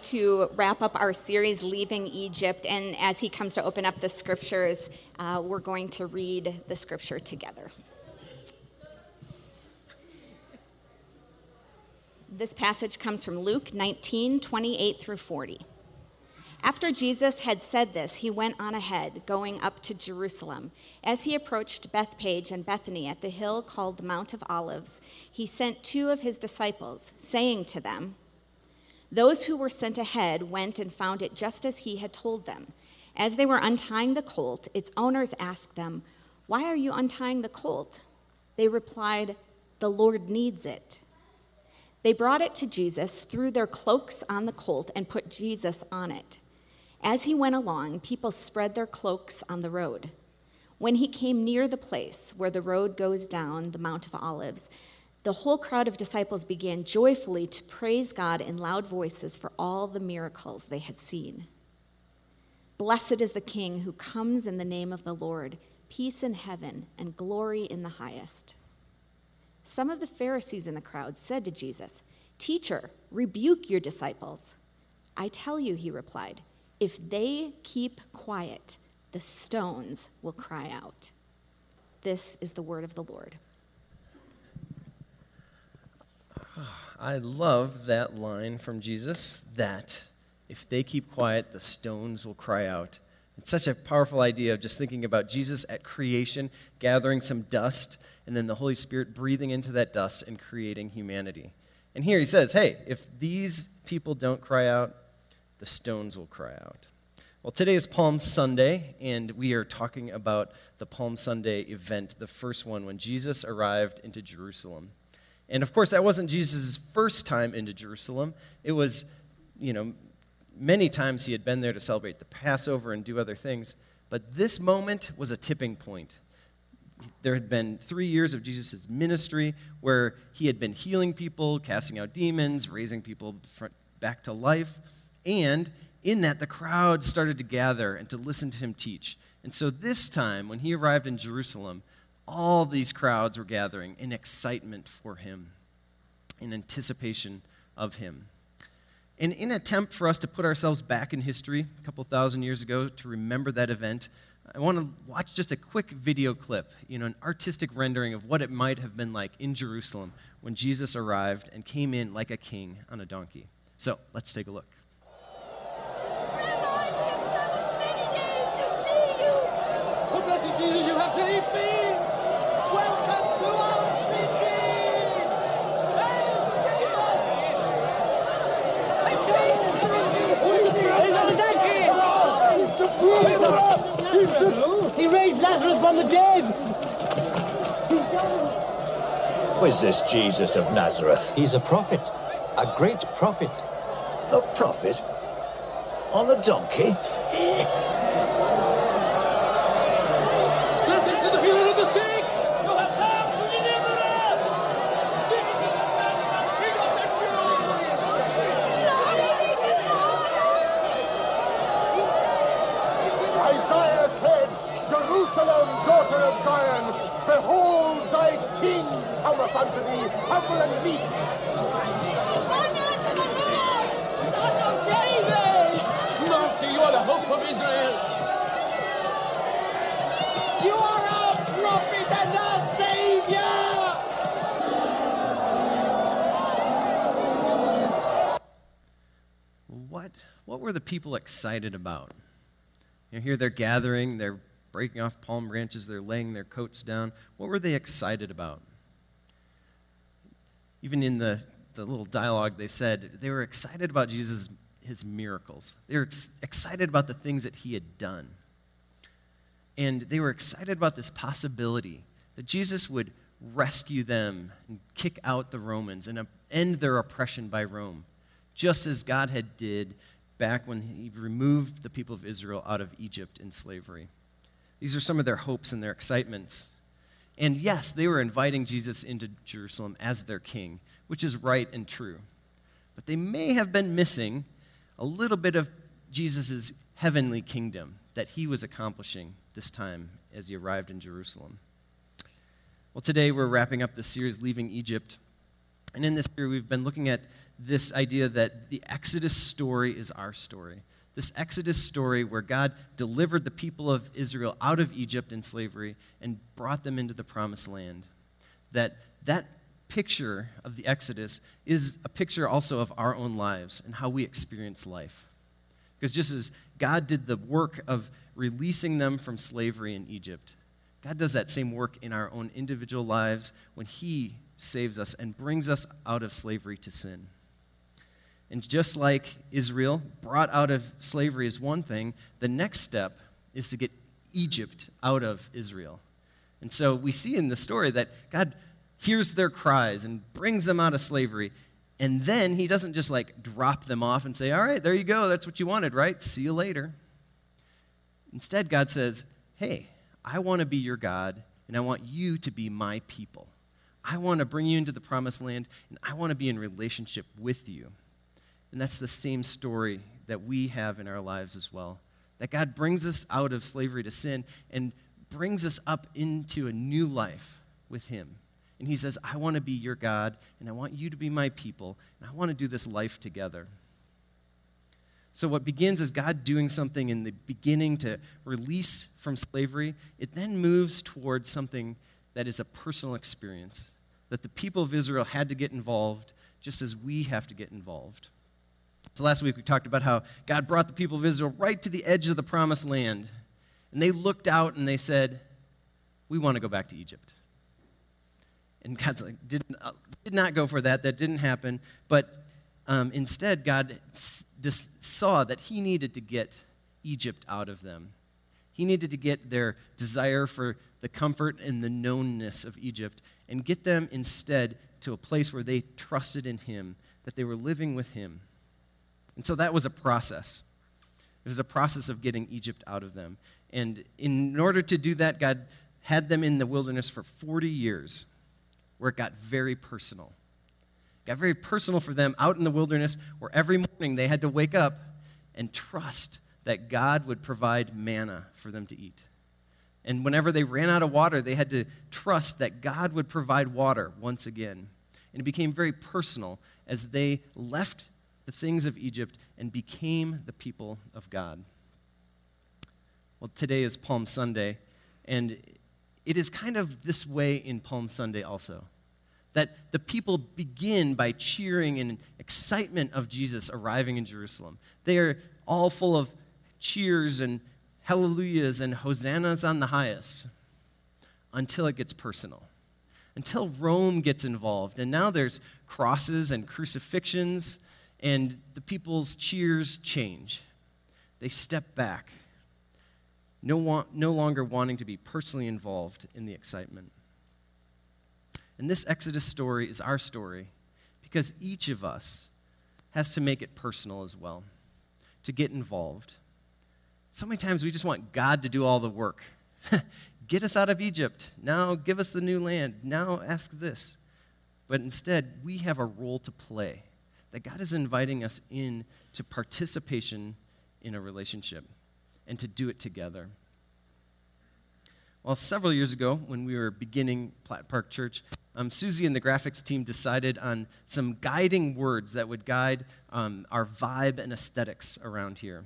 to wrap up our series, Leaving Egypt. And as he comes to open up the scriptures, uh, we're going to read the scripture together. This passage comes from Luke 19 28 through 40. After Jesus had said this, he went on ahead, going up to Jerusalem. As he approached Bethphage and Bethany at the hill called the Mount of Olives, he sent two of his disciples, saying to them, Those who were sent ahead went and found it just as he had told them. As they were untying the colt, its owners asked them, Why are you untying the colt? They replied, The Lord needs it. They brought it to Jesus, threw their cloaks on the colt, and put Jesus on it. As he went along, people spread their cloaks on the road. When he came near the place where the road goes down the Mount of Olives, the whole crowd of disciples began joyfully to praise God in loud voices for all the miracles they had seen. Blessed is the King who comes in the name of the Lord, peace in heaven and glory in the highest. Some of the Pharisees in the crowd said to Jesus, Teacher, rebuke your disciples. I tell you, he replied, if they keep quiet, the stones will cry out. This is the word of the Lord. I love that line from Jesus that if they keep quiet, the stones will cry out. It's such a powerful idea of just thinking about Jesus at creation, gathering some dust, and then the Holy Spirit breathing into that dust and creating humanity. And here he says, hey, if these people don't cry out, the stones will cry out. Well, today is Palm Sunday, and we are talking about the Palm Sunday event, the first one when Jesus arrived into Jerusalem. And of course, that wasn't Jesus' first time into Jerusalem. It was, you know, many times he had been there to celebrate the Passover and do other things. But this moment was a tipping point. There had been three years of Jesus' ministry where he had been healing people, casting out demons, raising people back to life. And in that, the crowd started to gather and to listen to him teach. And so this time, when he arrived in Jerusalem, all these crowds were gathering in excitement for him, in anticipation of him. And in an attempt for us to put ourselves back in history a couple thousand years ago to remember that event, I want to watch just a quick video clip, you know, an artistic rendering of what it might have been like in Jerusalem when Jesus arrived and came in like a king on a donkey. So let's take a look. Jesus, you have saved me! Welcome to our city! He raised Lazarus from the dead! Who is this Jesus of Nazareth? He's a prophet, a great prophet. A prophet? On a donkey? Behold, thy king cometh unto thee, humble and meek. Honor to the Lord, son of David! Master, you are the hope of Israel. You are our prophet and our savior! What, what were the people excited about? You know, here they're gathering, they're breaking off palm branches, they're laying their coats down. What were they excited about? Even in the, the little dialogue, they said they were excited about Jesus' his miracles. They were ex- excited about the things that he had done. And they were excited about this possibility that Jesus would rescue them and kick out the Romans and end their oppression by Rome, just as God had did back when he removed the people of Israel out of Egypt in slavery. These are some of their hopes and their excitements. And yes, they were inviting Jesus into Jerusalem as their king, which is right and true. But they may have been missing a little bit of Jesus' heavenly kingdom that he was accomplishing this time as he arrived in Jerusalem. Well, today we're wrapping up the series, Leaving Egypt. And in this series, we've been looking at this idea that the Exodus story is our story. This Exodus story where God delivered the people of Israel out of Egypt in slavery and brought them into the promised land. That that picture of the Exodus is a picture also of our own lives and how we experience life. Because just as God did the work of releasing them from slavery in Egypt, God does that same work in our own individual lives when He saves us and brings us out of slavery to sin. And just like Israel brought out of slavery is one thing, the next step is to get Egypt out of Israel. And so we see in the story that God hears their cries and brings them out of slavery. And then he doesn't just like drop them off and say, All right, there you go. That's what you wanted, right? See you later. Instead, God says, Hey, I want to be your God, and I want you to be my people. I want to bring you into the promised land, and I want to be in relationship with you. And that's the same story that we have in our lives as well. That God brings us out of slavery to sin and brings us up into a new life with Him. And He says, I want to be your God, and I want you to be my people, and I want to do this life together. So, what begins as God doing something in the beginning to release from slavery, it then moves towards something that is a personal experience. That the people of Israel had to get involved just as we have to get involved. So, last week we talked about how God brought the people of Israel right to the edge of the promised land. And they looked out and they said, We want to go back to Egypt. And God's like, did, uh, did not go for that. That didn't happen. But um, instead, God saw that he needed to get Egypt out of them. He needed to get their desire for the comfort and the knownness of Egypt and get them instead to a place where they trusted in him, that they were living with him. And so that was a process. It was a process of getting Egypt out of them. And in order to do that, God had them in the wilderness for 40 years, where it got very personal It got very personal for them out in the wilderness where every morning they had to wake up and trust that God would provide manna for them to eat. And whenever they ran out of water, they had to trust that God would provide water once again. And it became very personal as they left the things of Egypt and became the people of God. Well, today is Palm Sunday, and it is kind of this way in Palm Sunday also that the people begin by cheering in excitement of Jesus arriving in Jerusalem. They are all full of cheers and hallelujahs and hosannas on the highest until it gets personal, until Rome gets involved. And now there's crosses and crucifixions, and the people's cheers change. They step back, no, no longer wanting to be personally involved in the excitement. And this Exodus story is our story because each of us has to make it personal as well, to get involved. So many times we just want God to do all the work. Get us out of Egypt. Now give us the new land. Now ask this. But instead, we have a role to play. That God is inviting us in to participation in a relationship and to do it together. Well, several years ago, when we were beginning Platt Park Church, um, Susie and the graphics team decided on some guiding words that would guide um, our vibe and aesthetics around here.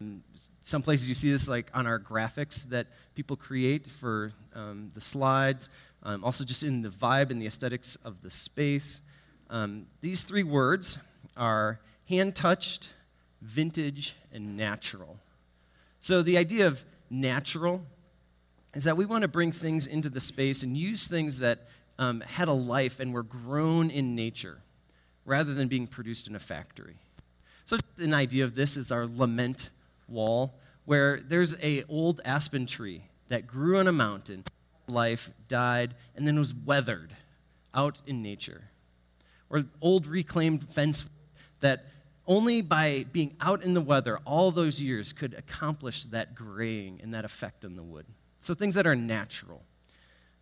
Um, some places you see this like on our graphics that people create for um, the slides, um, also just in the vibe and the aesthetics of the space. Um, these three words are hand touched, vintage, and natural. So the idea of natural is that we want to bring things into the space and use things that um, had a life and were grown in nature rather than being produced in a factory. So an idea of this is our lament wall, where there's a old aspen tree that grew on a mountain, life died, and then was weathered out in nature. Or old reclaimed fence that only by being out in the weather all those years could accomplish that graying and that effect on the wood. So things that are natural.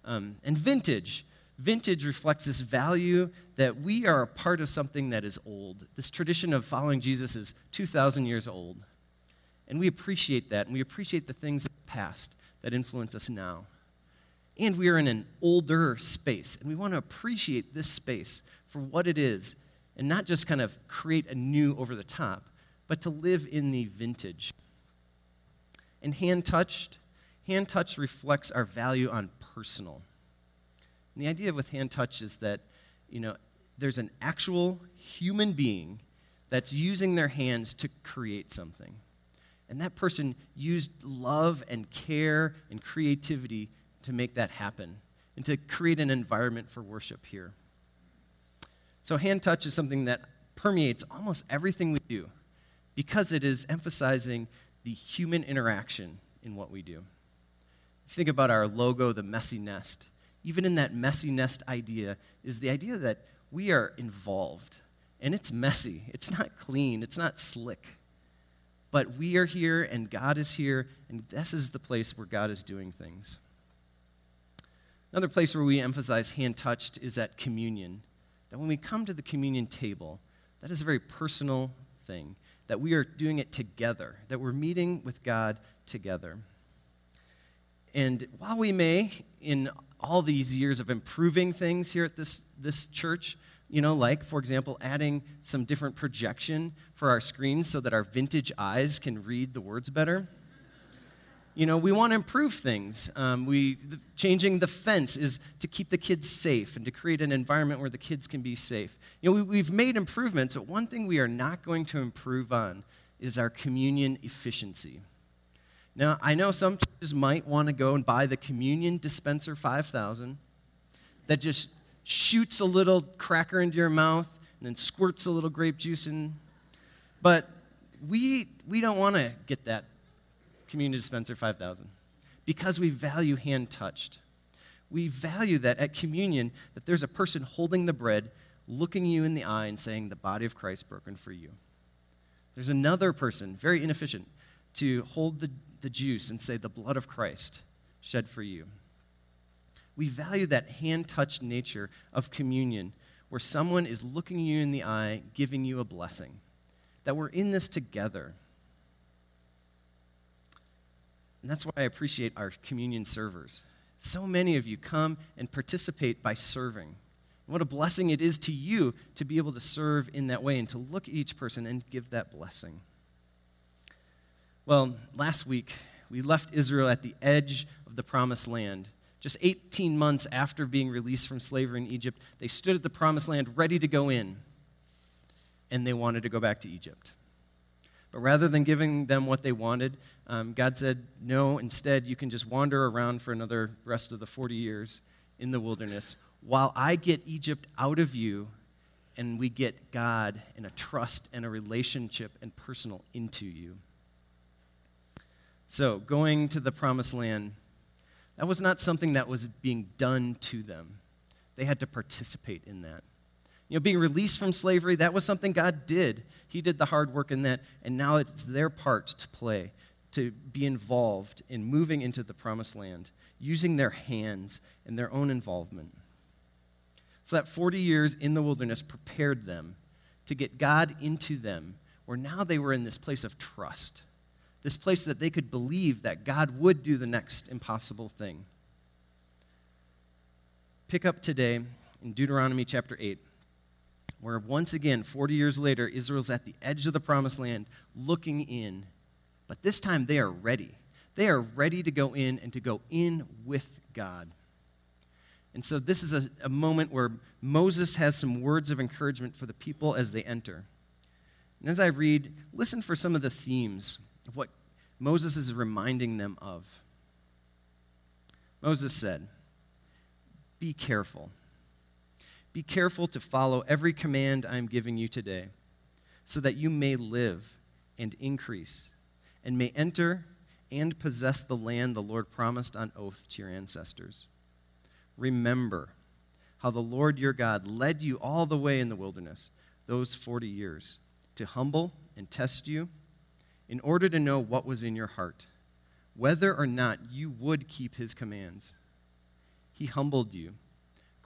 Um, and vintage vintage reflects this value that we are a part of something that is old. This tradition of following Jesus is 2,000 years old. And we appreciate that, and we appreciate the things of the past that influence us now. And we are in an older space, and we want to appreciate this space for what it is and not just kind of create a new over the top, but to live in the vintage. And hand touched, hand touch reflects our value on personal. And the idea with hand touch is that, you know, there's an actual human being that's using their hands to create something. And that person used love and care and creativity to make that happen and to create an environment for worship here. So, hand touch is something that permeates almost everything we do because it is emphasizing the human interaction in what we do. Think about our logo, the messy nest. Even in that messy nest idea is the idea that we are involved. And it's messy, it's not clean, it's not slick. But we are here, and God is here, and this is the place where God is doing things. Another place where we emphasize hand touched is at communion. That when we come to the communion table, that is a very personal thing, that we are doing it together, that we're meeting with God together. And while we may, in all these years of improving things here at this, this church, you know, like, for example, adding some different projection for our screens so that our vintage eyes can read the words better. You know, we want to improve things. Um, we, the, changing the fence is to keep the kids safe and to create an environment where the kids can be safe. You know, we, we've made improvements, but one thing we are not going to improve on is our communion efficiency. Now, I know some churches might want to go and buy the Communion Dispenser 5000 that just shoots a little cracker into your mouth and then squirts a little grape juice in. But we, we don't want to get that Communion Dispenser 5000 because we value hand touched. We value that at communion that there's a person holding the bread, looking you in the eye and saying, "The body of Christ broken for you." There's another person, very inefficient, to hold the, the juice and say, "The blood of Christ shed for you." We value that hand touched nature of communion where someone is looking you in the eye, giving you a blessing. That we're in this together. And that's why I appreciate our communion servers. So many of you come and participate by serving. And what a blessing it is to you to be able to serve in that way and to look at each person and give that blessing. Well, last week, we left Israel at the edge of the promised land just 18 months after being released from slavery in Egypt, they stood at the promised land ready to go in, and they wanted to go back to Egypt. But rather than giving them what they wanted, um, God said, No, instead, you can just wander around for another rest of the 40 years in the wilderness while I get Egypt out of you and we get God and a trust and a relationship and personal into you. So, going to the promised land that was not something that was being done to them. They had to participate in that. You know, being released from slavery, that was something God did. He did the hard work in that, and now it's their part to play, to be involved in moving into the promised land, using their hands and their own involvement. So that 40 years in the wilderness prepared them to get God into them, where now they were in this place of trust this place that they could believe that God would do the next impossible thing. Pick up today in Deuteronomy chapter 8, where once again, 40 years later, Israel's at the edge of the promised land looking in. But this time they are ready. They are ready to go in and to go in with God. And so this is a, a moment where Moses has some words of encouragement for the people as they enter. And as I read, listen for some of the themes of what Moses is reminding them of. Moses said, Be careful. Be careful to follow every command I am giving you today, so that you may live and increase, and may enter and possess the land the Lord promised on oath to your ancestors. Remember how the Lord your God led you all the way in the wilderness, those 40 years, to humble and test you in order to know what was in your heart, whether or not you would keep his commands. He humbled you,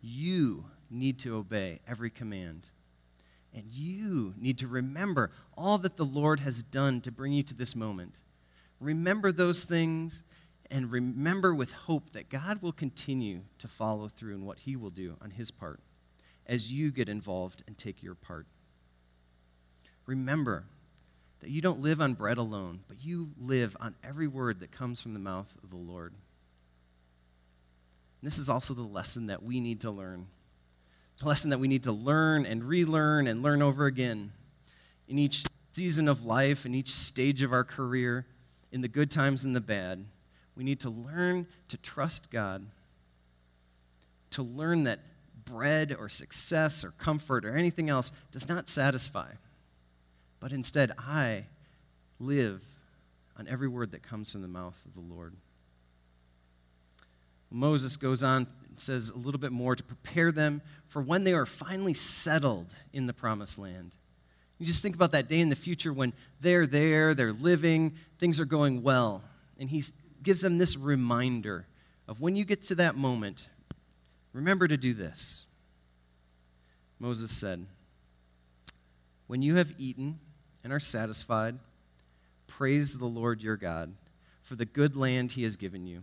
You need to obey every command. And you need to remember all that the Lord has done to bring you to this moment. Remember those things and remember with hope that God will continue to follow through in what He will do on His part as you get involved and take your part. Remember that you don't live on bread alone, but you live on every word that comes from the mouth of the Lord. And this is also the lesson that we need to learn. The lesson that we need to learn and relearn and learn over again in each season of life, in each stage of our career, in the good times and the bad. We need to learn to trust God, to learn that bread or success or comfort or anything else does not satisfy, but instead I live on every word that comes from the mouth of the Lord. Moses goes on and says a little bit more to prepare them for when they are finally settled in the promised land. You just think about that day in the future when they're there, they're living, things are going well. And he gives them this reminder of when you get to that moment, remember to do this. Moses said, When you have eaten and are satisfied, praise the Lord your God for the good land he has given you.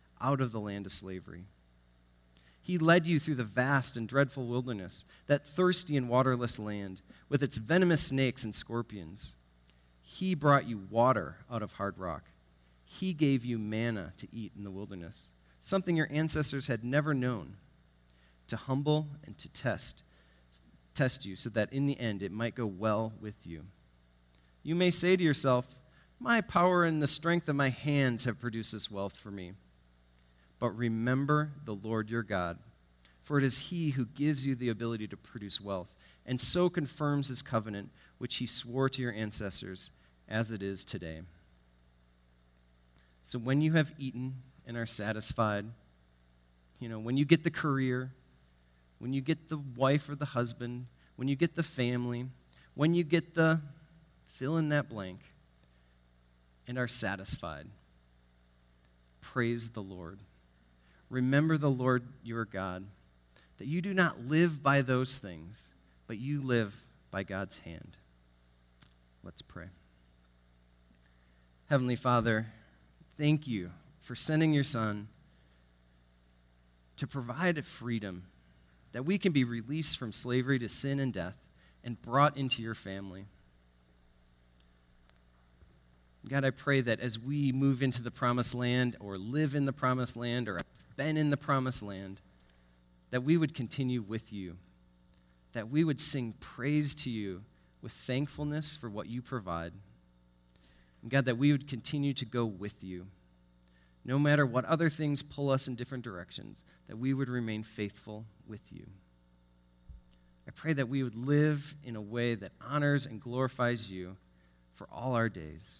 out of the land of slavery. He led you through the vast and dreadful wilderness, that thirsty and waterless land, with its venomous snakes and scorpions. He brought you water out of hard rock. He gave you manna to eat in the wilderness, something your ancestors had never known, to humble and to test, test you, so that in the end it might go well with you. You may say to yourself, My power and the strength of my hands have produced this wealth for me. But remember the Lord your God, for it is he who gives you the ability to produce wealth, and so confirms his covenant, which he swore to your ancestors, as it is today. So when you have eaten and are satisfied, you know, when you get the career, when you get the wife or the husband, when you get the family, when you get the fill in that blank, and are satisfied, praise the Lord remember the Lord your God, that you do not live by those things, but you live by God's hand. Let's pray. Heavenly Father, thank you for sending your Son to provide a freedom, that we can be released from slavery to sin and death and brought into your family. God, I pray that as we move into the promised land or live in the promised land or been in the promised land, that we would continue with you, that we would sing praise to you with thankfulness for what you provide. And God, that we would continue to go with you. No matter what other things pull us in different directions, that we would remain faithful with you. I pray that we would live in a way that honors and glorifies you for all our days.